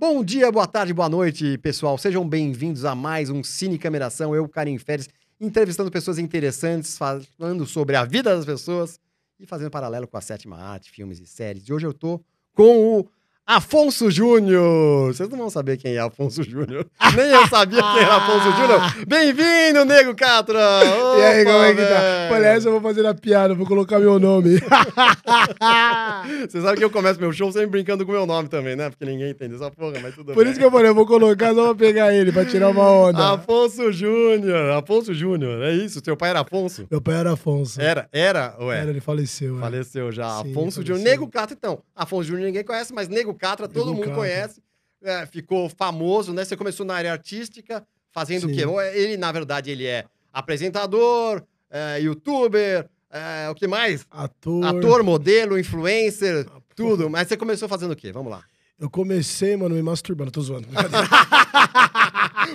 Bom dia, boa tarde, boa noite, pessoal. Sejam bem-vindos a mais um Cine Cameração. Eu, Karim Férez, entrevistando pessoas interessantes, falando sobre a vida das pessoas e fazendo paralelo com a sétima arte, filmes e séries. E hoje eu tô com o Afonso Júnior. Vocês não vão saber quem é Afonso Júnior. Nem eu sabia quem era Afonso Júnior. Bem-vindo, Nego Catra! e aí, como é que tá? Olha, essa eu vou fazer a piada, vou colocar meu nome. Você sabe que eu começo meu show sempre brincando com meu nome também, né? Porque ninguém entende essa porra, mas tudo Por bem. isso que eu falei, eu vou colocar só pra pegar ele, pra tirar uma onda. Afonso Júnior. Afonso Júnior, é isso? Seu pai era Afonso? Meu pai era Afonso. Era? Era ou é? Era, ele faleceu. é. Faleceu já. Sim, Afonso Júnior. Nego Catra, então. Afonso Júnior ninguém conhece, mas Nego Catra todo Nego mundo Catra. conhece. É, ficou famoso, né? Você começou na área artística, fazendo o Sim. quê? Ele, na verdade, ele é apresentador, é, youtuber, é, o que mais? Ator. Ator, modelo, influencer, Ah, tudo. Mas você começou fazendo o quê? Vamos lá. Eu comecei, mano, me masturbando. Tô zoando.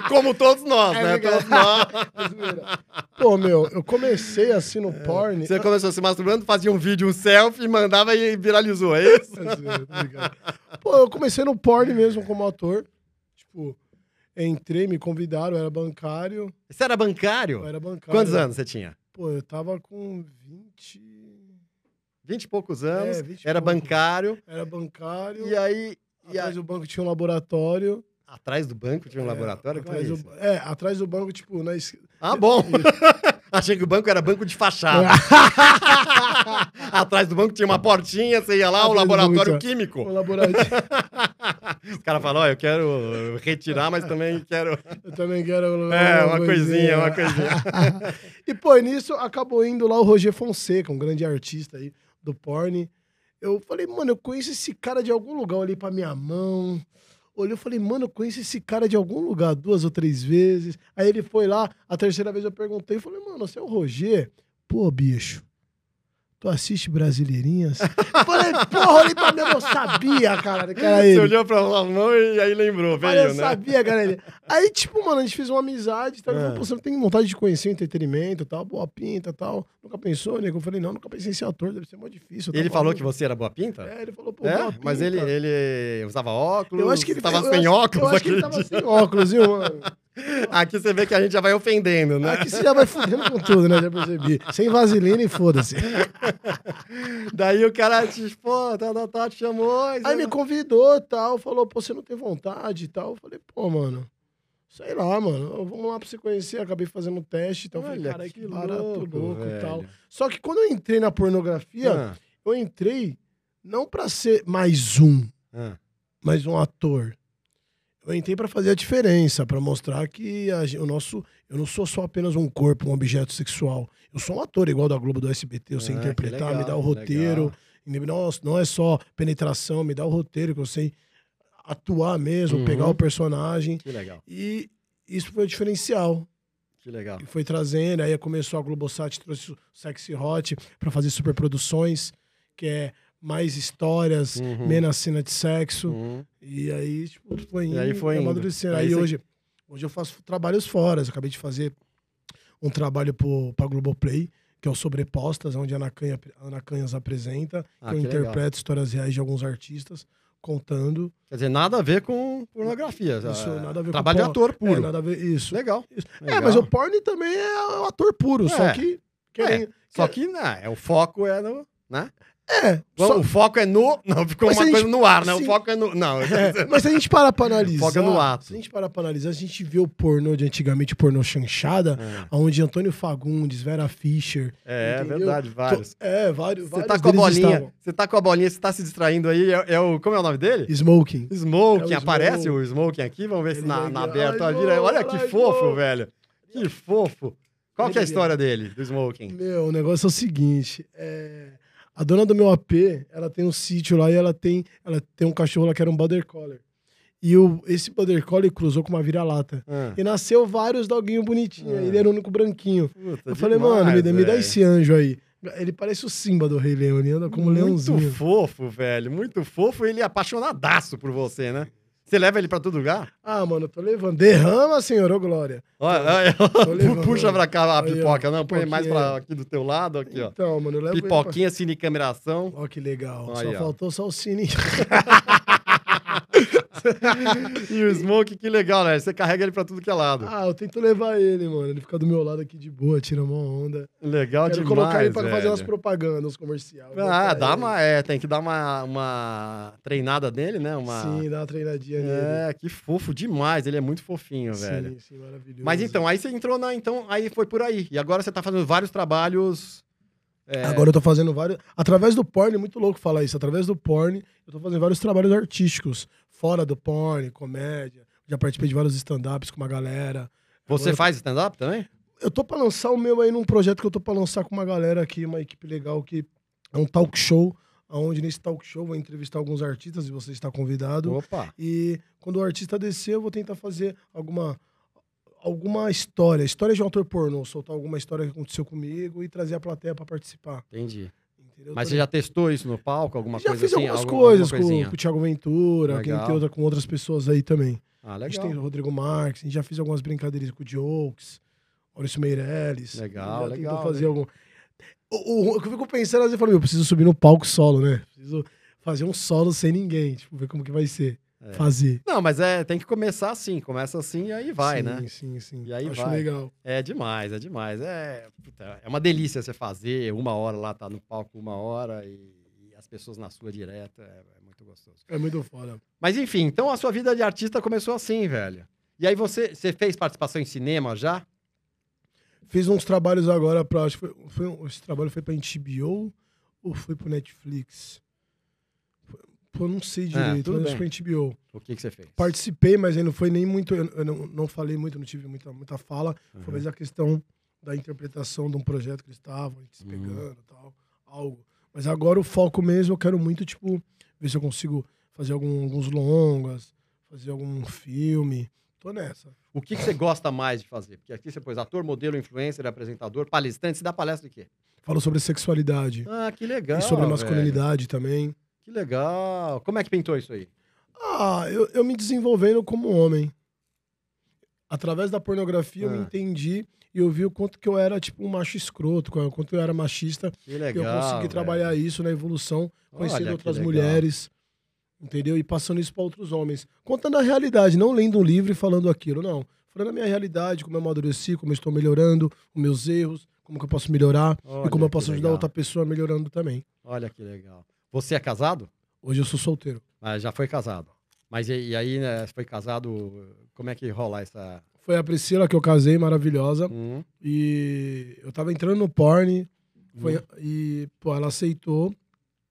Como todos nós, É né? Todos nós. Pô, meu, eu comecei assim no porn. É. Você começou se masturbando, fazia um vídeo, um selfie, mandava e viralizou, é isso? É. Pô, eu comecei no porn mesmo como ator. Tipo, entrei, me convidaram, eu era bancário. Você era bancário? Eu era bancário. Quantos anos você tinha? Pô, eu tava com 20. 20 e poucos anos, É, 20 e era poucos. bancário, Era bancário. e aí... E aí do banco tinha um laboratório. Atrás do banco tinha um É, laboratório? É atrás do, é, atrás do banco, tipo, na es- Ah, bom. Achei que o banco era banco de fachada. atrás do banco tinha uma portinha, você ia lá, o Atrás laboratório banco, químico. o laboratório. Os caras falam, ó, eu quero retirar, mas também quero... Eu também quero. É, uma coisinha, uma coisinha. e, pô, nisso acabou indo lá o Roger Fonseca, um grande artista aí do porn. Eu falei, mano, eu conheço esse cara de algum lugar. Eu olhei pra minha mão. Olhei e falei, mano, eu conheço esse cara de algum lugar duas ou três vezes. Aí ele foi lá, a terceira vez eu perguntei, falei, mano, você é o Roger? Pô, bicho, tu assiste Brasileirinhas? falei, porra, olhei pra mim, eu sabia, cara, que era Você ele. olhou pra mão e aí lembrou, Mas veio, eu né? sabia, cara. Aí, tipo, mano, a gente fez uma amizade. Tá? Ele É. Pô, você tem vontade de conhecer o entretenimento e tal, boa pinta e tal. Nunca pensou, nego? Eu falei, não, nunca pensei em ser ator, deve ser mó difícil. tá Ele falou que você era boa pinta? É, ele falou, pô, É? boa Mas pinta. ele, ele usava óculos? Eu acho que ele tava eu sem acho- óculos Eu acho que ele tava sem óculos, viu, mano? Aqui você vê que a gente já vai ofendendo, né? Aqui você já vai fudendo com tudo, né? Já percebi. Sem vaselina e foda-se. Daí o cara te, pô, tá, tá, tá, te chamou. e Aí me convidou e tal, falou, pô, você não tem vontade e tal. Eu falei, pô, mano, sei lá, mano, vamos lá pra você conhecer. Acabei fazendo um teste, então eu falei, cara, que, barato louco, louco, e tal. Só que quando eu entrei na pornografia, Ah, eu entrei não pra ser mais um, ah. mais um ator. Eu entrei pra fazer a diferença, pra mostrar que a o nosso, eu não sou só apenas um corpo, um objeto sexual. Eu sou um ator igual da Globo do SBT, eu sei Ah, interpretar, me legal, dá o roteiro, não, não é só penetração, me dá o roteiro que eu sei atuar mesmo, Uhum. pegar o personagem. Que legal, E isso foi o diferencial. que legal. E foi trazendo, aí começou a Globosat, trouxe o Sexy Hot pra fazer superproduções, que é mais histórias, Uhum. menos cena de sexo. Uhum. E aí, tipo, foi E indo, aí foi indo. amadurecendo. Aí Aí, você- hoje, hoje eu faço trabalhos fora. Eu acabei de fazer um trabalho pro, pra Globoplay, que é o Sobrepostas, onde a Ana, Canha, a Ana Canhas apresenta. Ah, eu que legal. interpreto histórias reais de alguns artistas, contando. Quer dizer, nada a ver com pornografia. Isso, é, nada a ver Trabalho com de ator É, puro. nada a ver, isso. Legal. Isso. É, legal. mas o porn também é o ator puro, só É. que... querem- Só que, né, é, o foco é no... Né? É, Bom, só- O foco é no... Não, ficou Mas uma se coisa gente- no ar, né? O sim. foco é no... Não, É, mas se a gente parar pra analisar. Foca no ato. Se a gente parar pra analisar, a gente vê o pornô de antigamente, o pornô chanchada, É. onde Antônio Fagundes, Vera Fischer. É, entendeu? verdade, vários. É, vários. Você tá com a bolinha, você tá com a bolinha, você tá se distraindo aí, é, é o... Como é o nome dele? Smoking. Smoking, É o aparece Smoke. o Smoking aqui? Vamos ver se Ele na, vem na aqui, aberta ai, vira. Olha Smoke, que ai, fofo, Smoke. velho. Que fofo. Qual que é a história dele, do Smoking? Meu, o negócio é o seguinte. é, A dona do meu AP, ela tem um sítio lá e ela tem, ela tem um cachorro lá que era um Border Collie. E o, esse Border Collie cruzou com uma vira-lata. Ah, E nasceu vários doguinhos bonitinhos. Ah. Ele era o único branquinho. puta, Eu falei, demais, mano, me, dá- me dá esse anjo aí. Ele parece o Simba do Rei Leão, ele anda como um leãozinho. Muito fofo, velho. Muito fofo. Ele é apaixonadaço por você, né? Você leva ele pra todo lugar? Ah, mano, eu tô levando. Derrama, senhor, ô glória. Olha, olha, puxa pra cá a pipoca. Não, põe mais pipoquinha. pra aqui do teu lado, aqui, ó. Então, mano, eu levo ele pra- Pipoquinha, cine cameração. Ó, que legal. Aí, Só ó. faltou só o cine. e o Smoke, que legal, né? Você carrega ele pra tudo que é lado. Ah, eu tento levar ele, mano. Ele fica do meu lado aqui de boa, tira uma onda. Legal Quero demais, colocar ele pra velho. fazer umas propagandas, uns comerciais. Ah, dá ele. uma, é, tem que dar uma, uma treinada nele, né? Uma... Sim, dá uma treinadinha nele. É, que fofo demais, ele é muito fofinho, velho. Sim, sim, maravilhoso. Mas então, aí você entrou na, então, aí foi por aí. E agora você tá fazendo vários trabalhos. É, Agora eu tô fazendo vários. Através do porn, é muito louco falar isso. Através do porn, eu tô fazendo vários trabalhos artísticos. Fora do porn, comédia. Já participei de vários stand-ups com uma galera. você Agora faz stand-up também? Eu tô pra lançar o meu aí num projeto que eu tô pra lançar com uma galera aqui, uma equipe legal que é um talk show. Onde nesse talk show eu vou entrevistar alguns artistas e você está convidado. Opa. E quando o artista descer, eu vou tentar fazer alguma alguma história, história de um autor pornô, soltar alguma história que aconteceu comigo e trazer a plateia pra participar. Entendi. Entendeu? Mas Tô você já testou isso no palco? Alguma já coisa fiz assim? algumas Algum- coisas alguma com, com o Thiago Ventura, Legal. outra com outras pessoas aí também. Ah, A gente legal. tem o Rodrigo Marques, a gente já fez algumas brincadeiras com o Jokes, Maurício Meirelles. Legal, já legal, fazer né? algum. O, o, eu fico pensando, às vezes eu falo, eu preciso subir no palco solo, né? Preciso fazer um solo sem ninguém, tipo, ver como que vai ser. É. Fazer. Não, mas é, tem que começar assim. Começa assim e aí vai, sim, né? Sim, sim. E aí Acho vai. legal. É demais, é demais. É, puta, é uma delícia você fazer uma hora lá, tá no palco uma hora e, e as pessoas na sua direta. É, é muito gostoso. É muito foda. Mas enfim, então a sua vida de artista começou assim, velho. E aí você, você fez participação em cinema já? Fiz uns trabalhos agora pra. Acho que foi, foi esse trabalho foi pra HBO ou foi pro Netflix? Pô, eu não sei direito, É, tudo mas acho que bem. foi HBO. O que, que você fez? Participei, mas aí não foi nem muito. Eu, não, não falei muito, não tive muita, muita fala. Uhum. Foi mais a questão da interpretação de um projeto que eles estavam, se Uhum. pegando e tal, algo. Mas agora o foco mesmo, eu quero muito, tipo, ver se eu consigo fazer algum- alguns longas, fazer algum filme. Tô nessa. O que, que você gosta mais de fazer? Porque aqui você pôs ator, modelo, influencer, apresentador, palestrante. Você dá palestra de quê? Falo sobre sexualidade. Ah, que legal. e sobre velho. masculinidade também. Que legal. Como é que pintou isso aí? Ah, eu, eu me desenvolvendo como homem. Através da pornografia, eu me Ah. entendi e eu vi o quanto que eu era, tipo, um macho escroto, o quanto eu era machista. Que E legal. eu consegui velho. trabalhar isso na evolução, conhecendo Olha, outras mulheres, entendeu? E passando isso para outros homens. Contando a realidade, não lendo um livro e falando aquilo, não. Falando a minha realidade, como eu amadureci, como eu estou melhorando, os meus erros, como que eu posso melhorar Olha e como eu posso ajudar legal. outra pessoa melhorando também. Olha que legal. Você é casado? Hoje eu sou solteiro. Ah, já foi casado. Mas e, e aí, né, foi casado, como é que rola essa... Foi a Priscila que eu casei, maravilhosa. Hum, E eu tava entrando no porn. Foi, hum. e, pô, ela aceitou.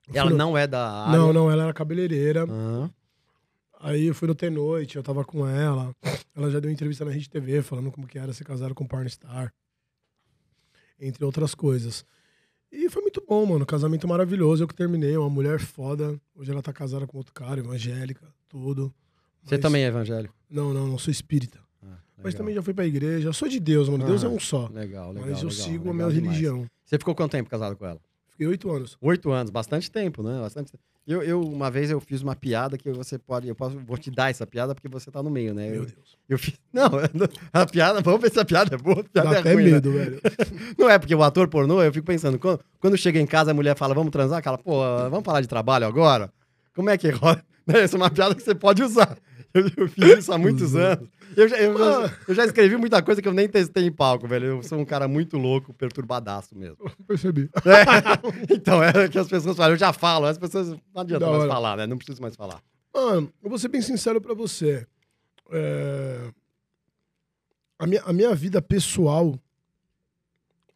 Eu Ela no- não é da área? Não, não, ela era cabeleireira. Ah, Aí eu fui no T-Noite, eu tava com ela. Ela já deu entrevista na Rede TV falando como que era ser casado com pornstar. Entre outras coisas. E foi muito bom, mano. Casamento maravilhoso. Eu que terminei, uma mulher foda. Hoje ela tá casada com outro cara, evangélica, tudo. Você Mas- também é evangélico? Não, não, não sou espírita. Ah, Mas também já fui pra igreja. Eu sou de Deus, mano. Deus é Aham. um só. Legal, legal, Mas eu legal, sigo a legal minha demais. religião. Você ficou quanto tempo casado com ela? Fiquei oito anos. Oito anos, bastante tempo, né? Bastante tempo. Eu, eu, uma vez eu fiz uma piada que você pode. Eu posso, vou te dar essa piada porque você tá no meio, né? Meu Eu, Deus. eu fiz. Não, a piada, vamos ver se a piada é boa. A piada Dá é até ruim, né? medo, velho. Não é porque o ator pornô, eu fico pensando, quando, quando chega em casa a mulher fala, vamos transar, aquela, pô, vamos falar de trabalho agora? Como é que rola? Né, Essa é uma piada que você pode usar. Eu, eu fiz isso há muitos Usou. anos. Eu já, eu, já- eu já escrevi muita coisa que eu nem testei em palco, velho. Eu sou um cara muito louco, perturbadaço mesmo. Percebi. É, então, é que as pessoas falam, eu já falo, as pessoas não adianta Da mais hora. falar, né? Não preciso mais falar. Mano, eu vou ser bem sincero pra você. É, A, minha, a minha vida pessoal,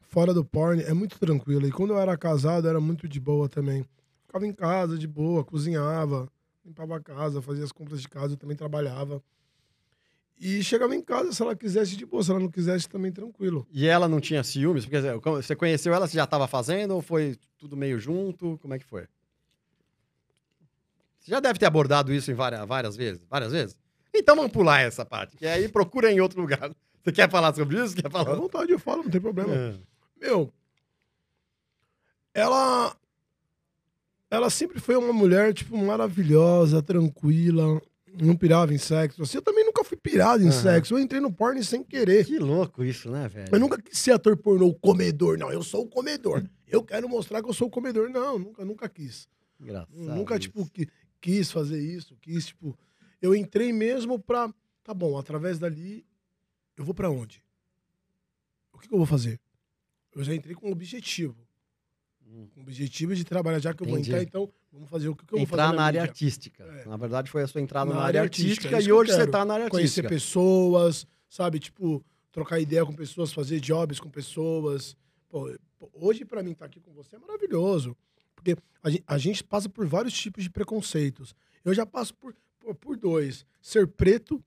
fora do porn, é muito tranquila. E quando eu era casado, era muito de boa também. Ficava em casa, de boa, cozinhava, limpava a casa, fazia as compras de casa, eu também trabalhava. E chegava em casa, se ela quisesse, de boa. Se ela não quisesse, também tranquilo. E ela não tinha ciúmes? Porque como você conheceu ela, você já estava fazendo ou foi tudo meio junto? Como é que foi? Você já deve ter abordado isso em várias, várias vezes? Várias vezes? Então vamos pular essa parte, que aí procura em outro lugar. Você quer falar sobre isso? Quer À falar? vontade, eu falo, não tem problema. É. Meu, ela. Ela sempre foi uma mulher, tipo, maravilhosa, tranquila, não pirava em sexo. Assim, eu também nunca fui pirado em Aham. sexo. Eu entrei no porn sem querer. Que louco isso, né, velho? Eu nunca quis ser ator pornô, comedor. Não, eu sou o comedor. Eu quero mostrar que eu sou o comedor. Não, nunca, nunca quis. Engraçado nunca, isso. tipo, qui- quis fazer isso. Quis, tipo. eu entrei mesmo pra. Tá bom, através dali, eu vou pra onde? O que, que eu vou fazer? Eu já entrei com um objetivo. Hum. Com o objetivo de trabalhar, já que eu vou Entendi. entrar, então vamos fazer o que, que eu vou Entrar na área mídia? artística. É. Na verdade, foi a sua entrada na, Na área área artística, artística, é e hoje você quero. tá na área Conhecer artística. pessoas, sabe? Tipo, trocar ideia com pessoas, fazer jobs com pessoas. Pô, hoje, pra mim, estar aqui com você é maravilhoso. Porque a gente, a gente passa por vários tipos de preconceitos. Eu já passo por, por, por dois. Ser preto,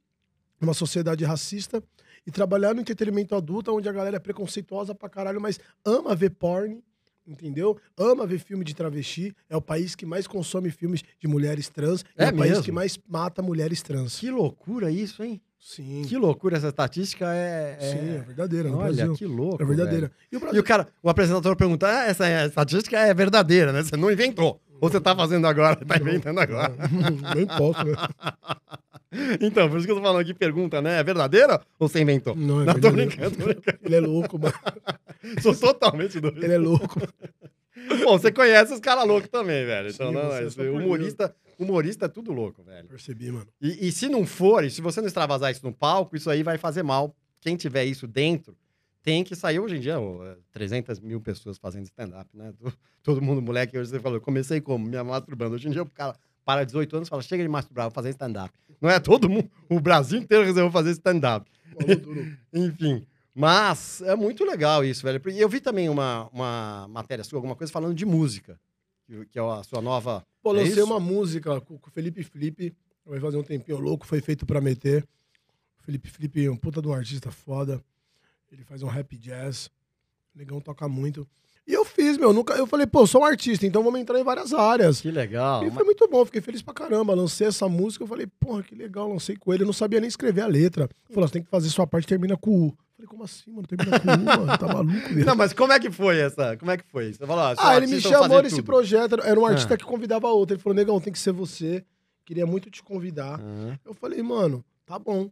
numa sociedade racista, e trabalhar no entretenimento adulto, onde a galera é preconceituosa pra caralho, mas ama ver porn, entendeu? Ama ver filme de travesti. É o país que mais consome filmes de mulheres trans. e É é o país que mais mata mulheres trans. Que loucura isso, hein? Sim. Que loucura essa estatística é. é- Sim, é verdadeira. No Olha, Brasil. que louco. É verdadeira. E o E Brasil. o cara, o apresentador pergunta: ah, essa estatística é verdadeira, né? Você não inventou. Ou você tá fazendo agora, tá inventando agora. Nem posso, né? Então, por isso que eu tô falando aqui, pergunta, né? É verdadeira ou você inventou? Não, é não tô brincando, tô brincando. Ele é louco, mano. Sou totalmente doido. Ele é louco. Bom, você conhece os caras loucos também, velho. Então, Sim, não, é só por humorista, humorista é tudo louco, velho. Percebi, mano. E, e se não for, e se você não extravasar isso no palco, isso aí vai fazer mal. Quem tiver isso dentro, tem que sair. Hoje em dia, ó, é 300 mil pessoas fazendo stand-up, né? To- Todo mundo, moleque, hoje você falou, eu comecei como? Me masturbando. Hoje em dia, o cara para 18 anos e fala, chega de masturbar, vou fazer stand-up. Não é todo mundo, o Brasil inteiro resolveu fazer stand-up. Enfim. Mas é muito legal isso, velho. E eu vi também uma, uma matéria sua, alguma coisa falando de música. Que, é a sua nova. Pô, É lancei isso? uma música com o Felipe Felipe. Vai fazer um tempinho louco, foi feito pra meter. Felipe Felipe é um puta de um artista foda. Ele faz um rap jazz. O negão toca muito. E eu fiz, meu. Nunca, eu falei, pô, sou um artista, então vamos entrar em várias áreas. Que legal. E foi muito bom, fiquei feliz pra caramba. Lancei essa música, eu falei, porra, que legal, lancei com ele. Eu não sabia nem escrever a letra. Falou, você tem que fazer sua parte, termina com U. Falei, como assim, mano? Termina com U, mano? Tá maluco, velho? Não, mas como é que foi essa? Como é que foi? Você falou, ah, Ah, ele me chamou nesse tudo. projeto. Era um artista Ah. que convidava outro. Ele falou, negão, tem que ser você. Queria muito te convidar. Aham. Eu falei, mano, tá bom.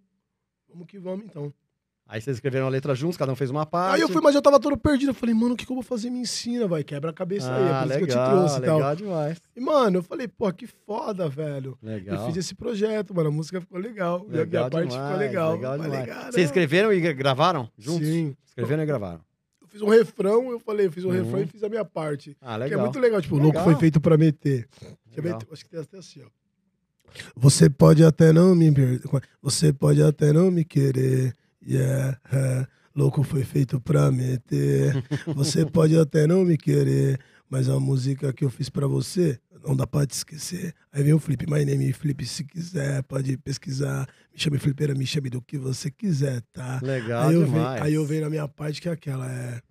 Vamos que vamos, então. Aí vocês escreveram a letra juntos, cada um fez uma parte. Aí eu fui, mas eu tava todo perdido. Eu falei, mano, o que, que eu vou fazer? Me ensina, vai. Quebra a cabeça aí. É Ah, por isso que eu te legal, trouxe e tal. legal demais. E, mano, eu falei, pô, que foda, velho. Legal. Eu fiz esse projeto, mano. A música ficou legal. Legal minha parte demais, ficou legal. legal Falei, demais. Vocês escreveram e gravaram juntos? Sim. Escreveram e gravaram. Eu fiz um refrão, eu falei, eu fiz um Uhum. refrão e fiz a minha parte. Ah, Que é legal. muito legal. Tipo, o Legal. louco foi feito pra meter. Legal. Acho que tem até assim, ó. Você pode até não me Você pode até não me querer. Yeah. é. Louco foi feito pra meter. Você pode até não me querer. Mas a música que eu fiz pra você, não dá pra te esquecer. Aí vem o Flip, my name Flip, se quiser, pode pesquisar. Me chame Flipeira, me chame do que você quiser, tá? Legal aí, eu demais. venho, aí eu venho na minha parte que é aquela, é.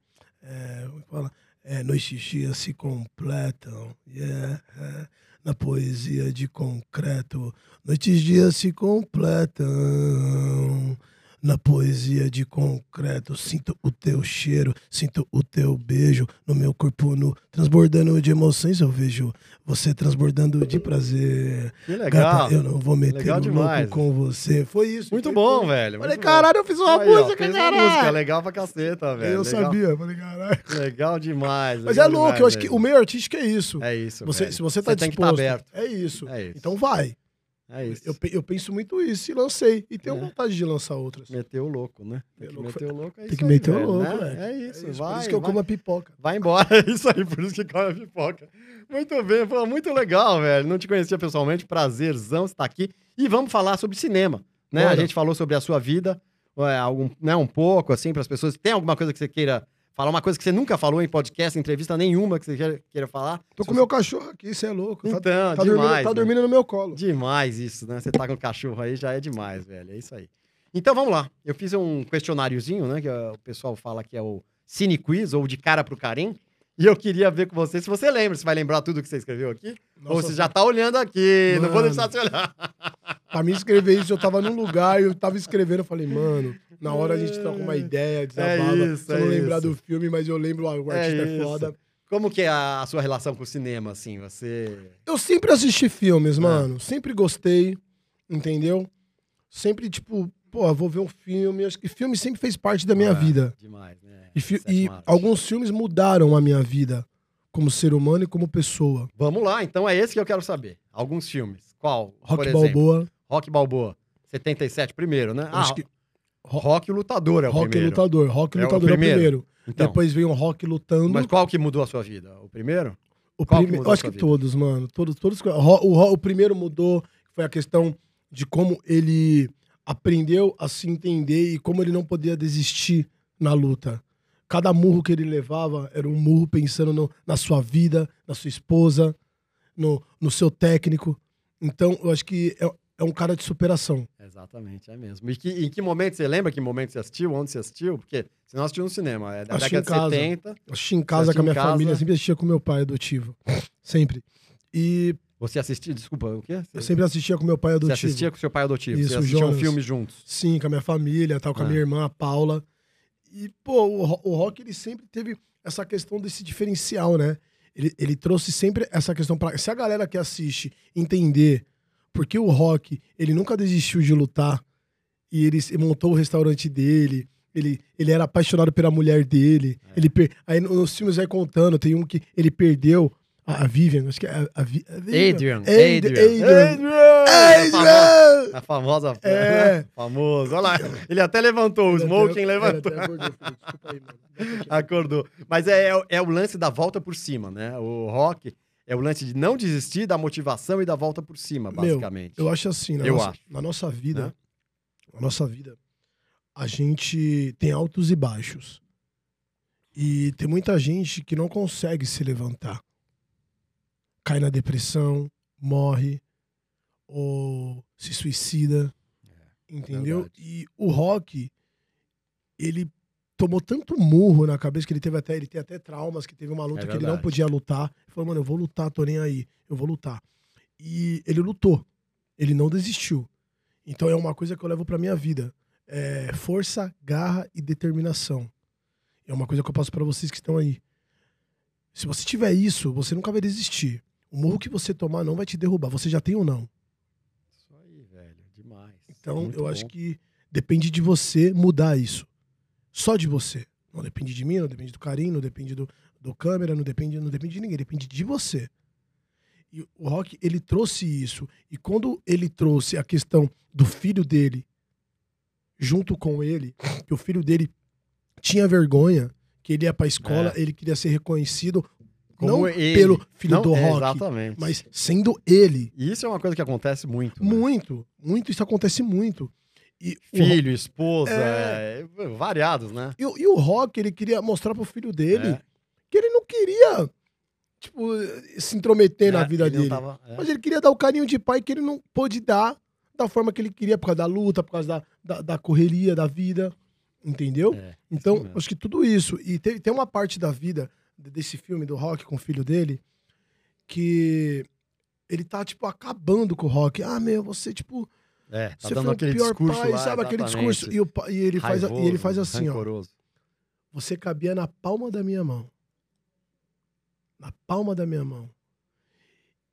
é como é fala? É, noites e dias se completam, yeah, é, na poesia de concreto. Noites e dias se completam, na poesia de concreto. Sinto o teu cheiro, sinto o teu beijo no meu corpo nu, transbordando de emoções. Eu vejo você transbordando de prazer. Que legal. Gata, eu não vou meter Legal o demais. louco com você. Foi isso. Muito foi bom, velho. Falei, caralho, eu fiz uma Aí, ó, música, uma caralho. música legal pra caceta, velho. eu legal, sabia, falei, caralho. Legal demais. Mas legal é louco, demais eu acho que mesmo. o meio artístico é isso. É isso, Você, velho. se você tá tem que disposto. estar aberto. É isso. É isso. Então vai. É isso. Eu, eu penso muito isso e lancei. E tenho É. vontade de lançar outras. Meteu o louco, né? Tem que o louco meter o louco. É Tem isso que aí, meter o velho, louco, né? velho. É isso, Por vai. isso que eu vai. como a pipoca. Vai embora, é isso aí, por isso que come a pipoca. Muito bem, pô, muito legal, velho. Não te conhecia pessoalmente, prazerzão estar aqui. E vamos falar sobre cinema, né? A gente falou sobre a sua vida, é, algum, né, um pouco, assim, para as pessoas. Tem alguma coisa que você queira falar? Uma coisa que você nunca falou em podcast, entrevista nenhuma que você queira, queira falar? Tô com você- meu cachorro aqui, você é louco. Tá, Então, tá demais. dormindo, tá dormindo no meu colo. Demais isso, né? Você tá com o cachorro aí, já é demais, velho. É isso aí. Então vamos lá. Eu fiz um questionáriozinho, né? Que ó, o pessoal fala que é o Cine Quiz, ou de cara pro Karim. E eu queria ver com você se você lembra, se vai lembrar tudo que você escreveu aqui. ou Nossa, se já tá olhando aqui. Não vou Mano. deixar você olhar. Pra mim escrever isso, eu tava num lugar e eu tava escrevendo. Eu falei, mano, na hora a gente troca uma ideia, desabava. isso, Se eu não é lembrar isso. do filme, mas eu lembro, ah, o artista é, isso. foda. Como que é a sua relação com o cinema, assim? Você. Eu sempre assisti É. filmes, mano. Sempre gostei, entendeu? Sempre, tipo, pô, vou ver um filme. Acho que filme sempre fez parte da minha Ah, vida. Demais, né? E, fi- e alguns filmes mudaram a minha vida como ser humano e como pessoa. Vamos lá, então é esse que eu quero saber. Alguns filmes. Qual? Rock? Balboa. Rock Balboa. 77, primeiro, né? Acho que Rock Lutador é o Rock primeiro. Lutador. Rock É o Lutador é o primeiro. primeiro. Então, Depois veio um Rock lutando. mas qual que mudou a sua vida? O primeiro? O Qual que prime- mudou Eu acho que vida? todos, mano. Todos, todos. O, o o primeiro mudou, foi a questão de como ele aprendeu a se entender e como ele não podia desistir na luta. Cada murro que ele levava era um murro pensando no- na sua vida, na sua esposa, no, no seu técnico. Então, eu acho que é, é um cara de superação. Exatamente, é mesmo. E que, em que momento você lembra que momento você assistiu? Onde você assistiu? Porque se nós assistimos no cinema, é da Assisti década de casa. 70. Eu assisti em casa assistiu com a minha casa? família, sempre assistia com meu pai adotivo. Sempre. E Você assistiu, desculpa, o quê? eu sempre assistia com meu pai Você adotivo. assistia com seu pai adotivo. Isso, você assistia um filme juntos. Sim, com a minha família, tal, com a Ah. minha irmã, a Paula. E, pô, o, o rock, ele sempre teve essa questão desse diferencial, né? Ele, ele trouxe sempre essa questão pra. Se a galera que assiste entender porque o rock, ele nunca desistiu de lutar e ele montou o restaurante dele. Ele, ele era apaixonado pela mulher dele. É. Ele per- Aí nos filmes vai contando, tem um que ele perdeu a, a Vivian, acho que é a, a, Vi- a. Adrian. Ad- Adrian. Adrian. A famo- Adrian! A famosa. É. Famoso. Olha lá. Ele até levantou, o smoking levantou. até acordou, filho. Desculpa aí, mano. Acordou. Mas é, é, é o lance da volta por cima, né? O rock é o lance de não desistir da motivação e da volta por cima, Meu, basicamente. Eu acho assim, na, Eu nossa, acho. na nossa vida, Né? na nossa vida, a gente tem altos e baixos. E tem muita gente que não consegue se levantar. Cai na depressão, morre, ou se suicida. entendeu? verdade. E o rock, ele tomou tanto murro na cabeça que ele teve até, ele tem até traumas, que teve uma luta É que ele não podia lutar. Falou, mano, eu vou lutar, tô nem aí, eu vou lutar. E ele lutou. Ele não desistiu. Então é uma coisa que eu levo pra minha vida. É força, garra e determinação. É uma coisa que eu passo pra vocês que estão aí. Se você tiver isso, você nunca vai desistir. O morro que você tomar não vai te derrubar. Você já tem ou não. Isso aí, velho. Demais. Então, Muito eu bom. acho que depende de você mudar isso. Só de você. Não depende de mim, não depende do carinho, não depende do, do câmera, não depende, não depende de ninguém, depende de você. E o Rock, ele trouxe isso. E quando ele trouxe a questão do filho dele junto com ele, que o filho dele tinha vergonha, que ele ia pra escola, É. ele queria ser reconhecido Como não ele. pelo filho Não, do é, Rock, Exatamente. mas sendo ele. E isso é uma coisa que acontece muito. né? Muito, muito, isso acontece muito. E o Filho, esposa, É. é, variados, né? E, o- e o Rock, ele queria mostrar pro filho dele É. que ele não queria, tipo, se intrometer na É, vida ele não dele. tava- é. Mas ele queria dar o carinho de pai que ele não pôde dar da forma que ele queria, por causa da luta, por causa da, da, da correria da vida. Entendeu? É, Então, acho que tudo isso. E tem, tem uma parte da vida de- desse filme do Rock com o filho dele que ele tá, tipo, acabando com o Rock. Ah, meu, você, tipo, É, tá você dando foi o aquele pior discurso pai, lá, sabe? Aquele exatamente. discurso. E, o e ele, faz, e ele faz assim, ó. rancoroso. Você cabia na palma da minha mão. Na palma da minha mão.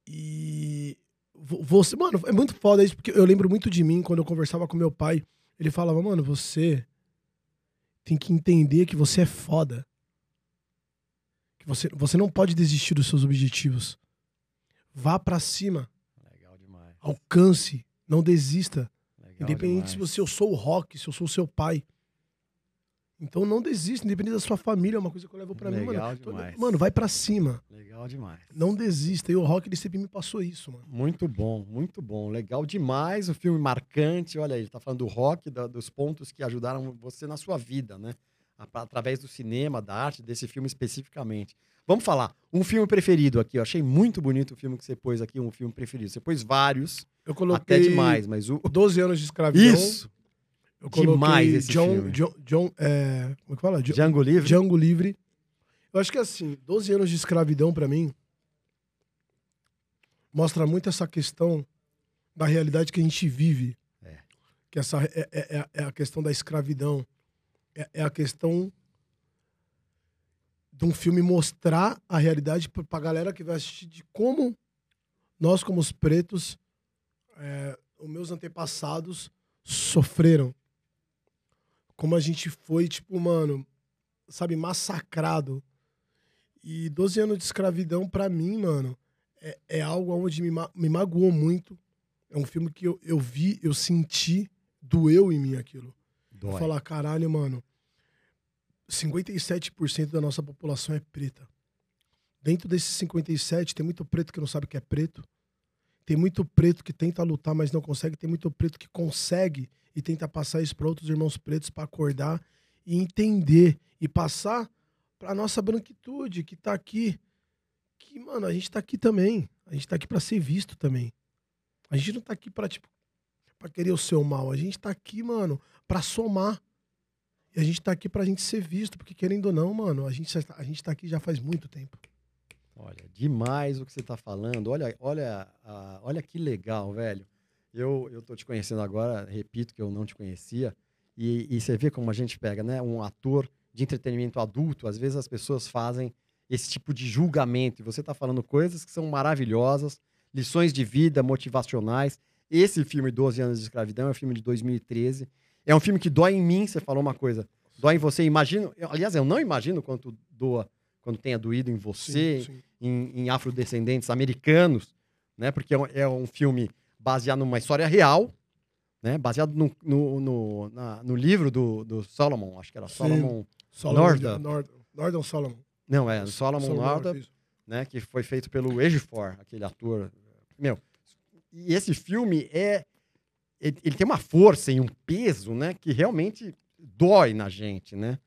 E vo- você, mano, é muito foda isso, porque eu lembro muito de mim quando eu conversava com meu pai. Ele falava, mano, você tem que entender que você é foda. Que você, você não pode desistir dos seus objetivos. Vá pra cima, Legal demais. alcance, não desista. legal Independente se demais. você eu sou o rock, se eu sou o seu pai. Então não desista, independente da sua família, é uma coisa que eu levo pra mim, Legal mano. demais. Mano, vai pra cima. Legal demais. Não desista. E o rock ele sempre me passou isso, mano. Muito bom, muito bom. Legal demais. O filme marcante. Olha aí, ele tá falando do rock, da- dos pontos que ajudaram você na sua vida, né? Através do cinema, da arte, desse filme especificamente. Vamos falar. Um filme preferido aqui. Eu achei muito bonito o filme que você pôs aqui, um filme preferido. Você pôs vários, Eu coloquei até demais, mas o. 12 anos de escravidão. Isso! Eu demais esse John, filme. John, John, é, como é que fala? John, Django Livre. Django Livre. Eu acho que assim, 12 anos de escravidão pra mim mostra muito essa questão da realidade que a gente vive. É. Que essa é, é- é- é a questão da escravidão. É, é a questão de um filme mostrar a realidade pra, pra galera que vai assistir de como nós, como os pretos, é, os meus antepassados sofreram. Como a gente foi, tipo, mano, sabe, massacrado. E 12 anos de escravidão, pra mim, mano, é, é algo onde me, ma- me magoou muito. É um filme que eu, eu vi, eu senti, doeu em mim aquilo. Dói. Eu falar, caralho, mano, 57% da nossa população é preta. Dentro desses 57, tem muito preto que não sabe que é preto. Tem muito preto que tenta lutar, mas não consegue. Tem muito preto que consegue e tenta passar isso para outros irmãos pretos para acordar e entender e passar para nossa branquitude que tá aqui. Que, mano, a gente tá aqui também. A gente tá aqui para ser visto também. A gente não tá aqui para tipo para querer o seu mal. A gente tá aqui, mano, para somar. E a gente tá aqui pra gente ser visto, porque querendo ou não, mano, a gente, a gente tá aqui já faz muito tempo. Olha, demais o que você tá falando. Olha, olha, olha que legal, velho. Eu, tô te conhecendo agora, repito que eu não te conhecia. E, e você vê como a gente pega, né? Um ator de entretenimento adulto, às vezes as pessoas fazem esse tipo de julgamento. E você tá falando coisas que são maravilhosas, lições de vida, motivacionais. Esse filme, 12 anos de escravidão, é um filme de 2013. É um filme que dói em mim, você falou uma coisa. Dói em você, imagino. eu- aliás, eu não imagino quanto doa, quando tenha doído em você, Sim, sim. em, em afrodescendentes americanos, né? Porque é um, é um filme baseado numa história real, né? Baseado no, no, no, na- no livro do, do Solomon, acho que era Sim. Solomon. Solomon, Norda. Nord, Nordon Solomon. Não, é, Solomon Norda, North, isso. né? Que foi feito pelo Ejiofor, aquele ator. Meu, e esse filme é. Ele, ele tem uma força e um peso, né? Que realmente dói na gente, né?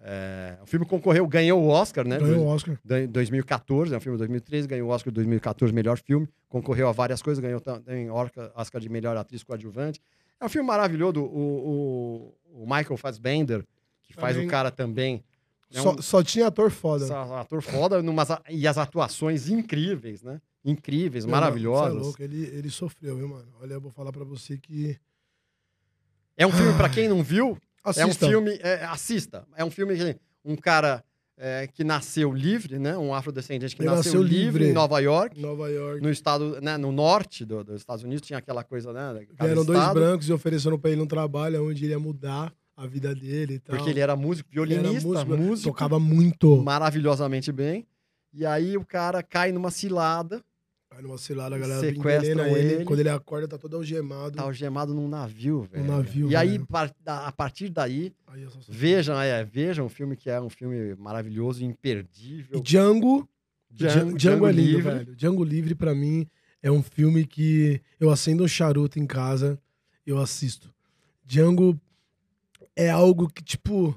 É, o filme concorreu, ganhou o Oscar, né? Ganhou o Oscar. da- 2014, é um filme de 2013, ganhou o Oscar de 2014, melhor filme, concorreu a várias coisas, ganhou também Oscar de melhor atriz coadjuvante. É um filme maravilhoso, o, o, o Michael Fassbender, que faz Também. o cara também. É Só, um só tinha ator foda. sa- ator foda, numas, e as atuações incríveis, né? Incríveis, Meu, mano, maravilhosas. cê é louco, ele, ele sofreu, viu, mano? Olha, eu vou falar pra você que. É um filme, pra quem não viu, Assista. é um filme. é, assista. É um filme que um cara é, que nasceu livre, né? Um afrodescendente que nasceu, nasceu livre, em Nova York. Nova York. no estado, né, no norte do- dos Estados Unidos tinha aquela coisa, né? Vieram dois brancos e ofereceram pra ele um trabalho onde ele ia mudar a vida dele e tal. Porque ele era músico, Ele era violinista, músico, músico, Tocava muito. maravilhosamente bem. E aí o cara cai numa cilada, Aí numa cilada, a galera Sequestram envenena ele. ele. Quando ele acorda, tá todo algemado. tá algemado num navio, velho. navio, e aí, par- da- a partir daí, Aí só- vejam, é, vejam o filme que é um filme maravilhoso, E imperdível. Django, Django, Django, é lindo, Livre. velho. Django Livre, pra mim, é um filme que eu acendo um charuto em casa, eu assisto. Django é algo que, tipo,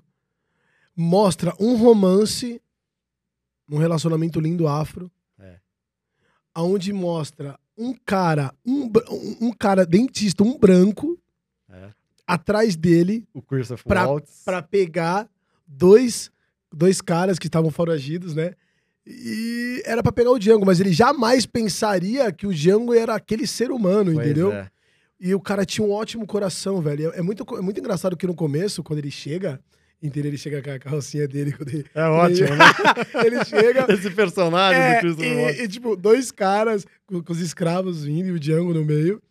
mostra um romance, um relacionamento lindo afro, É. aonde mostra um cara, um, um, cara dentista, um branco, É. atrás dele, O Christopher Pra- Waltz. pra pegar dois, dois caras que estavam foragidos, né? E era pra pegar o Django, mas ele jamais pensaria que o Django era aquele ser humano, Pois entendeu? é. E o cara tinha um ótimo coração, velho. É, é muito, é muito engraçado que no começo, quando ele chega, entendeu? Ele chega com a carrocinha dele, ele, É ótimo, né? ele chega. Esse personagem É, do Christopher e, e, tipo, dois caras com, com os escravos vindo e o Django no meio.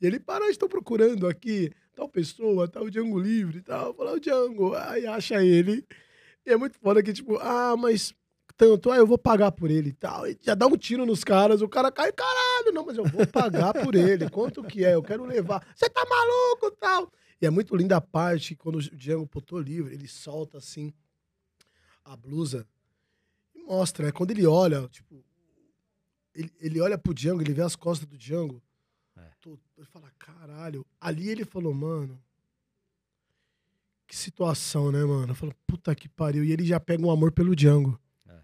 E ele, para, estou procurando aqui tal pessoa, tal Django livre e tal. Fala, o Django. Aí acha ele. E é muito foda que, tipo, ah, mas tanto, ah, eu vou pagar por ele e tal. E já dá um tiro nos caras, o cara cai, caralho, não, mas eu vou pagar por ele. Quanto que é? Eu quero levar. Você tá maluco e tal. E é muito linda a parte quando o Django botou livre, ele solta assim a blusa e mostra, né? Quando ele olha, tipo, ele, ele olha pro Django, ele vê as costas do Django. É. tô- ele fala, caralho. Ali ele falou, mano. Que situação, né, mano? Falou, puta que pariu. E ele já pega um amor pelo Django. É.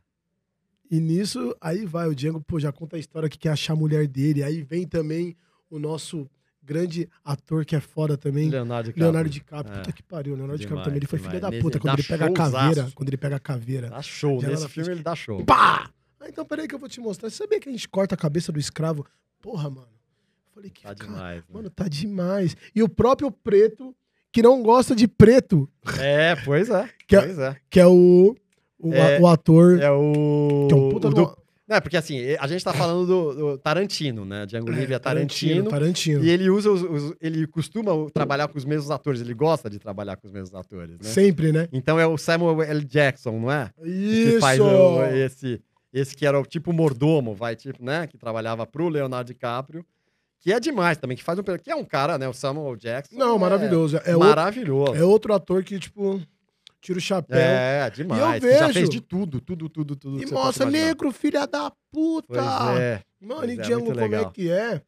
E nisso, aí vai, o Django, pô, já conta a história que quer achar a mulher dele. Aí vem também o nosso grande ator que é foda também. Leonardo DiCaprio. Leonardo DiCaprio. É. Puta que pariu. Leonardo DiCaprio Demais, também. Ele foi demais. filho da Nesse- puta. Quando dá ele pega a caveira. Quando ele pega a caveira. Dá show. Nesse filme ele dá show. Pá! Ah, então peraí que eu vou te mostrar. Você sabia que a gente corta a cabeça do escravo? Porra, mano. Eu falei que. Tá cara, demais. né? Mano, tá demais. E o próprio preto, que não gosta de preto, É, pois é. Que- pois é. que é o, o, É- o ator. É o. que é um puta o do- é porque assim, a gente tá falando do, do Tarantino, né? Django Livre é Tarantino. Tarantino. E ele usa os, os- Ele costuma trabalhar com os mesmos atores, ele gosta de trabalhar com os mesmos atores, né? Sempre, né? Então é o Samuel L. Jackson, não é? Que Isso! faz o- esse, esse que era o tipo mordomo, vai, tipo, né? Que trabalhava pro Leonardo DiCaprio, que é demais também, que faz um. Que é um cara, né? O Samuel Jackson. Não, é maravilhoso. É, outro, maravilhoso. é outro ator que, tipo, tira o chapéu. É, demais. E eu que já vejo- fez de tudo, tudo, tudo, tudo. e mostra, negro, filha da puta. Pois é. Mano, Pois e é, Django, como é legal. que é?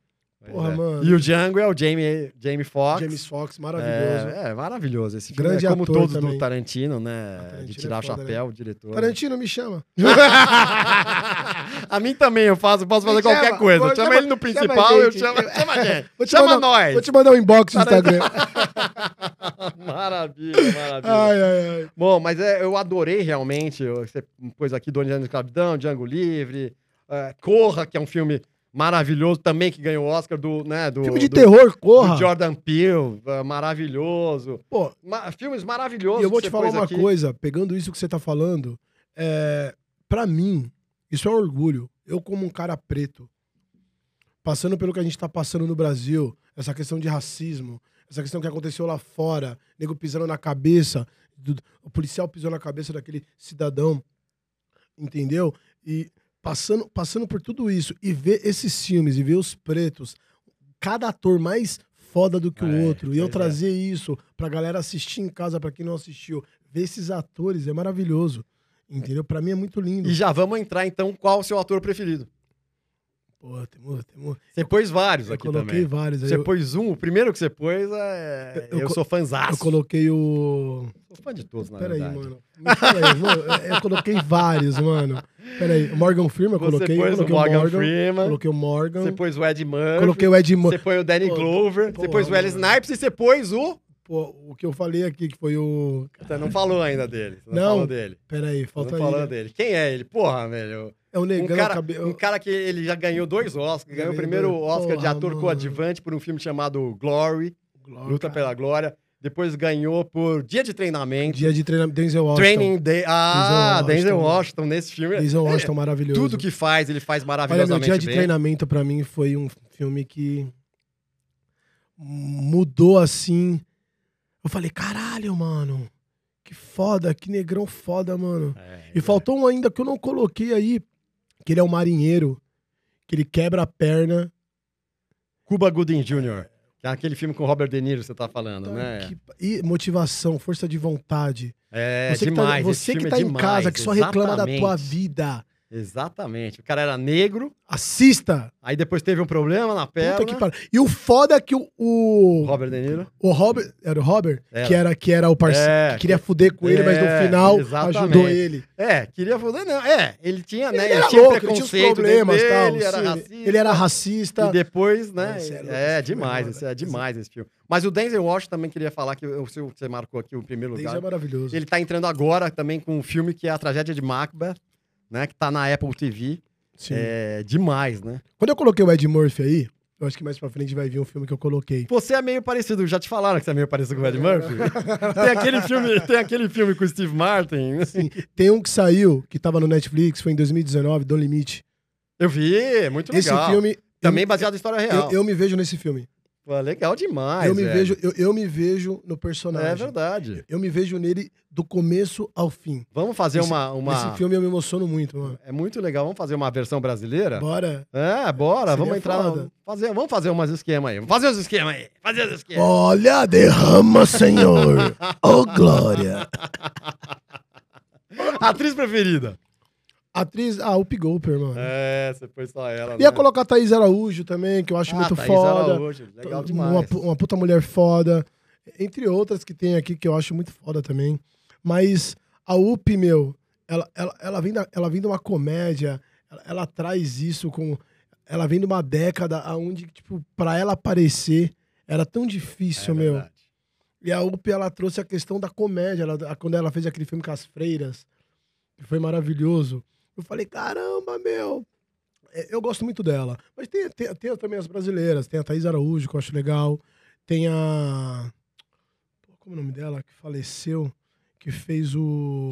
Porra, é. mano. E o Django é o Jamie, Jamie Foxx. James Fox, maravilhoso. É, é maravilhoso esse filme. Grande é como todos também. do Tarantino, né? Ah, Tarantino de é tirar o foda, chapéu, o diretor. Tarantino me chama. a mim também, eu faço, posso fazer Me qualquer chama, coisa. Chama, chama- ele no chama principal, a eu chamo. Chama a gente. Vou Chama mandar- nós. Vou te mandar um inbox no Instagram. maravilha, maravilha. ai, ai, ai. Bom, mas é, eu adorei realmente. Você pôs aqui Dois Anos de Escravidão, Django Livre, é, Corra, que é um filme maravilhoso também, que ganhou o Oscar do. Né, do Filme de do- terror, do corra. Jordan Peele, é, maravilhoso. Pô, Ma- filmes maravilhosos. E eu vou te falar uma aqui. coisa, pegando isso que você tá falando, é, para mim, isso é um orgulho. Eu, como um cara preto, passando pelo que a gente tá passando no Brasil, essa questão de racismo, essa questão que aconteceu lá fora, nego pisando na cabeça, do- o policial pisou na cabeça daquele cidadão, entendeu? E passando, passando por tudo isso, e ver esses filmes, e ver os pretos, cada ator mais foda do que o É, outro, e eu é. trazer isso pra galera assistir em casa, pra quem não assistiu, ver esses atores é maravilhoso, entendeu? Pra mim é muito lindo. E já vamos entrar então, qual o seu ator preferido? Pô, temos, temos, Você pôs vários eu aqui coloquei também. vários aí. Você Eu, pôs um, o primeiro que você pôs é. Eu- Eu, sou fãzaço. eu coloquei o. Sou fã de todos, na Peraí, verdade. mano. Me fala aí, mano. Eu- coloquei vários, mano. Peraí, o Morgan Freeman eu Você coloquei. eu pôs o coloquei Morgan, Morgan, Freeman, Coloquei o Morgan. você pôs o Ed Murphy, Coloquei o Ed Murphy. você põe o Danny Glover, pô, você pôs o mano. Snipes e você pôs o... Pô, o que eu falei aqui, que foi o. Você não falou ainda dele. Não, Não, falou dele. Peraí, falta não aí. falou dele. Quem é ele? Porra, velho. É o Um negão cara, cabelo. um cara que ele já ganhou dois Oscars. Ganhou o primeiro dois. Oscar de Porra, ator mano. coadjuvante por um filme chamado Glory, Luta pela Glória. Depois ganhou por Dia de Treinamento. Dia de treinamento. Denzel Washington. Training Day. Ah, Denzel Denzel Washington. Washington nesse filme. Denzel É, Washington maravilhoso. Tudo que faz, ele faz Olha, meu maravilhosamente dia de bem. treinamento pra mim foi um filme que mudou assim. Eu falei, caralho, mano. Que foda, que negrão foda, mano. É, E faltou um ainda que eu não coloquei aí, que ele é um marinheiro, que ele quebra a perna. Cuba Gooding Jr., que é aquele filme com o Robert De Niro que você tá falando, né? Que- E motivação, força de vontade. É você demais. que tá, você que tá é em casa, demais, que só reclama da tua exatamente. vida. Exatamente. O cara era negro, Assista. aí depois teve um problema na perna. E o foda é que o, o, Robert De Niro. o Robert. Era o Robert? Era. Que, era, que era o parceiro. É, que queria fuder com ele, mas no é, final exatamente. ajudou ele. É, queria foder, não. É, ele tinha, né? Ele era tinha louco, ele tinha os problemas dele, tal. ele era sim, racista. ele era racista. E depois, né? É é é demais, esse é demais esse filme. Mas o Denzel Washington também queria falar que o seu, você marcou aqui o primeiro Denzel lugar. é maravilhoso. Ele tá entrando agora também com um filme que é a tragédia de Macbeth, né? Que tá na Apple TV. Sim. É demais, né? Quando eu coloquei o Ed Murphy aí, eu acho que mais pra frente vai vir um filme que eu coloquei. Você é meio parecido, já te falaram que você é meio parecido com o Ed Murphy? tem, aquele filme, tem aquele filme com o Steve Martin. Sim. Tem um que saiu, que tava no Netflix, foi em 2019, Do Limite. Eu vi, é muito legal. Esse filme. Também baseado em história real. eu, eu me vejo nesse filme. Pô, legal demais. eu, me velho. vejo, eu, eu me vejo no personagem. É verdade. Eu me vejo nele do começo ao fim. Vamos fazer Esse- uma. uma... Esse filme eu me emociono muito, mano. É muito legal. Vamos fazer uma versão brasileira? Bora. É, bora. Seria vamos entrar. foda. Fazer, vamos fazer umas esquemas aí. Vamos fazer os esquemas aí. Fazer os esquemas. Olha, derrama, Senhor. oh, glória. Atriz preferida? Atriz, ah, Up Gopher, mano. É, você pôs só ela. Ia né? colocar a Thaís Araújo também, que eu acho Ah, muito Thaís foda. Araújo, Legal uma, demais. pu- uma puta mulher foda. Entre outras que tem aqui que eu acho muito foda também. Mas a UP, meu, ela, ela, ela, vem, da, ela vem de uma comédia, ela, ela traz isso com. Ela vem de uma década onde, tipo, pra ela aparecer era tão difícil, É meu. verdade. E a UP, ela trouxe a questão da comédia. Ela, quando ela fez aquele filme com as freiras, que foi maravilhoso. Eu falei, caramba, meu. É, Eu gosto muito dela. Mas tem, tem, tem também as brasileiras. Tem a Thaís Araújo, que eu acho legal. Tem a. Como é o nome dela? Que faleceu. Que fez o.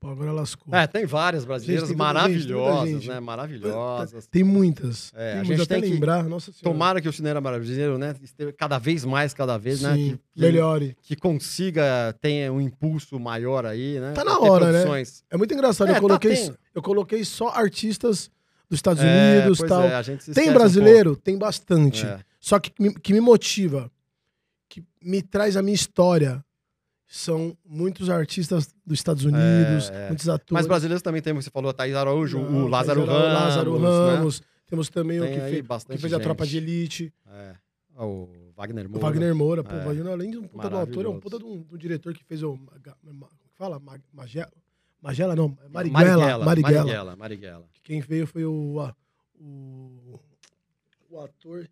Pô, agora lascou. É, tem várias brasileiras Gente, tem muita gente, maravilhosas, gente. né? Maravilhosas. Tem muitas. É, a tem gente muitas. Até tem que- lembrar. Nossa senhora. Tomara que o cinema brasileiro, né, esteja cada vez mais, cada vez, né, Sim, que, que, melhore. que consiga ter um impulso maior aí, né? Tá na hora, né? É muito engraçado. É, eu, tá coloquei, tendo. eu coloquei só artistas dos Estados É, Unidos tal. é, a gente Tem esquece um brasileiro? Tem bastante. É. Só que que me motiva, que me traz a minha história, são muitos artistas dos Estados Unidos, é. muitos atores. Mas brasileiros também tem, você falou, a Thaís Araújo, Não, o Lázaro Lázaro- Ramos. Lázaro né? Ramos. Temos também o Tem que aí fez, que fez a gente. Tropa de Elite. É. O Wagner O Moura. Wagner Moura. Pô, É. o Wagner, além de um puta do ator, é um puta do, diretor que fez o. Que fala? Mag- Magela? Magela não, é Marighella. Marighella. Marighella. Marighella. Quem veio foi o, a- o, o ator,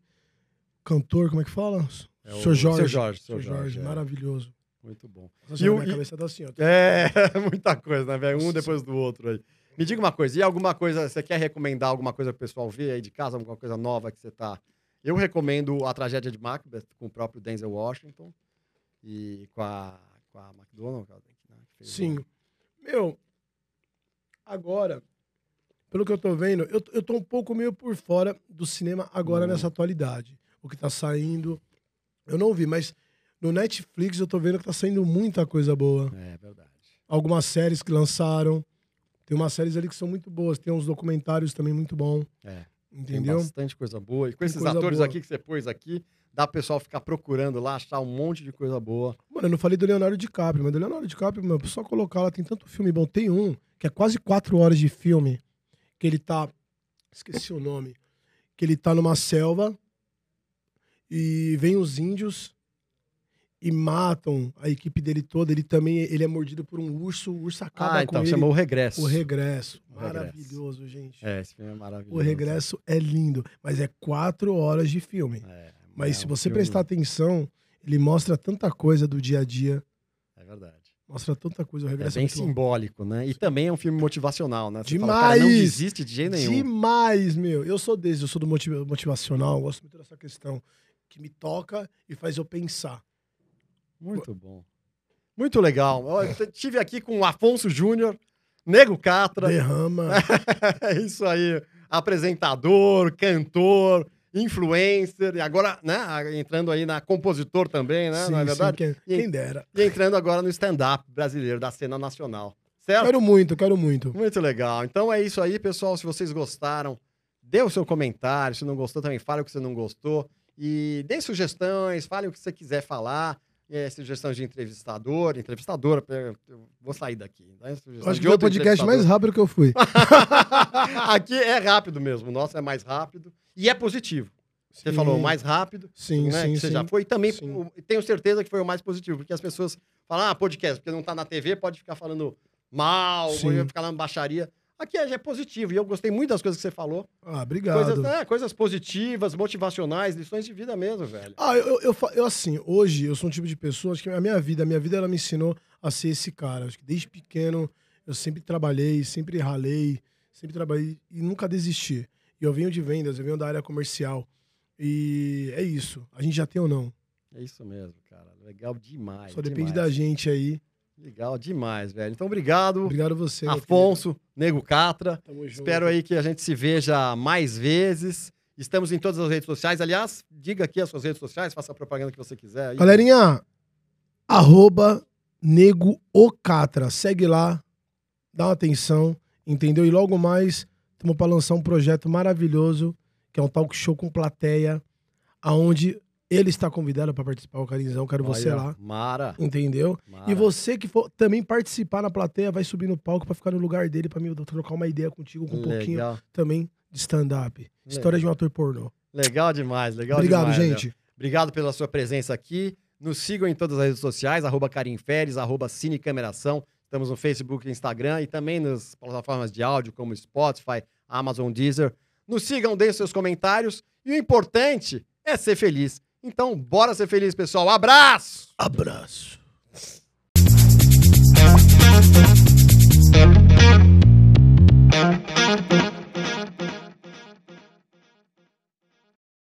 cantor, como é que fala? É o Sr. Jorge. Seu Jorge. Sr. Jorge, Jorge. é. maravilhoso. Muito bom. Nossa, E o- minha e- cabeça tá assim, ó. É, muita coisa, né, velho? Um depois do outro aí. Me diga uma coisa, e alguma coisa, você quer recomendar alguma coisa pro pessoal ver aí de casa, alguma coisa nova que você tá... Eu recomendo A Tragédia de Macbeth, com o próprio Denzel Washington e com a, com a McDonald, né, Sim. Meu, agora, pelo que eu tô vendo, eu, eu tô um pouco meio por fora do cinema agora Hum. nessa atualidade. O que tá saindo, eu não vi, mas no Netflix eu tô vendo que tá saindo muita coisa boa. É verdade. Algumas séries que lançaram. Tem umas séries ali que são muito boas. Tem uns documentários também muito bons. É. Tem Entendeu? bastante coisa boa. E com Tem esses atores boa. aqui que você pôs aqui, dá pro pessoal ficar procurando lá, achar um monte de coisa boa. Mano, eu não falei do Leonardo DiCaprio, mas do Leonardo DiCaprio, meu, só colocar lá, tem tanto filme bom. Tem um que é quase quatro horas de filme, que ele tá. Esqueci o nome. Que ele tá numa selva e vem os índios e matam a equipe dele toda. Ele também ele é mordido por um urso, o urso acaba Ah, então, com ele. chamou O Regresso. O Regresso. Maravilhoso, gente. É, esse filme é maravilhoso. O Regresso é lindo, mas é quatro horas de filme. É, Mas é se um você filme- prestar atenção, ele mostra tanta coisa do dia a dia. É verdade. Mostra tanta coisa. O É Regresso é, bem bom. simbólico, né? E também é um filme motivacional, né? Você Demais! Fala, não desiste de jeito nenhum. Demais, meu. Eu sou desse, eu sou do motiva- motivacional, gosto muito dessa questão que me toca e faz eu pensar. Muito bom. Muito legal. Eu estive aqui com o Afonso Júnior, Nego Catra. Derrama. É isso aí. Apresentador, cantor, influencer. E agora, né? Entrando aí na compositor também, né? Sim, não é sim, verdade? quem, E- quem dera. E entrando agora no stand-up brasileiro, da cena nacional. Certo? Quero muito, quero muito. Muito legal. Então é isso aí, pessoal. Se vocês gostaram, dê o seu comentário. Se não gostou, também fale o que você não gostou. E dê sugestões, fale o que você quiser falar. É, sugestões de entrevistador, entrevistadora. Eu vou sair daqui. Né? Acho que foi o podcast mais rápido que eu fui. Aqui é rápido mesmo. O nosso é mais rápido. E é positivo. Você Sim. falou mais rápido, Sim, né? sim, que você sim. já foi. E também Sim. tenho certeza que foi o mais positivo, porque as pessoas falam, ah, podcast, porque não tá na TV, pode ficar falando mal, Sim. pode ficar falando baixaria. Aqui é, é positivo. E eu gostei muito das coisas que você falou. Ah, obrigado. Coisas, é, coisas positivas, motivacionais, lições de vida mesmo, velho. Ah, eu, eu, eu, assim, hoje eu sou um tipo de pessoa, acho que a minha vida, a minha vida ela me ensinou a ser esse cara. Acho que desde pequeno eu sempre trabalhei, sempre ralei, sempre trabalhei e nunca desisti. E eu venho de vendas, eu venho da área comercial. E é isso. A gente já tem ou não. É isso mesmo, cara. Legal demais. Só depende demais. da gente aí. Legal demais, velho. Então, obrigado, Obrigado a você. Afonso, Nego Catra. querido. Tamo junto. Espero aí que a gente se veja mais vezes. Estamos em todas as redes sociais. Aliás, diga aqui as suas redes sociais, faça a propaganda que você quiser. aí. Galerinha, arroba Nego Ocatra. Segue lá, dá uma atenção, entendeu? E logo mais, estamos para lançar um projeto maravilhoso, que é um talk show com plateia, aonde ele está convidado para participar, o Carinzão, quero você Olha, lá, Mara. entendeu? Mara. E você que for também participar na plateia, vai subir no palco para ficar no lugar dele, para mim trocar uma ideia contigo com um pouquinho Legal. também de stand-up. História de um ator pornô. Legal demais, legal Obrigado, demais. gente. Léo. Obrigado pela sua presença aqui. Nos sigam em todas as redes sociais, arroba Karim Feres, arroba Cinecameração. Estamos no Facebook Instagram e também nas plataformas de áudio como Spotify, Amazon, Deezer. Nos sigam, deem seus comentários. E o importante é ser feliz. Então, bora ser feliz, pessoal. Abraço! Abraço.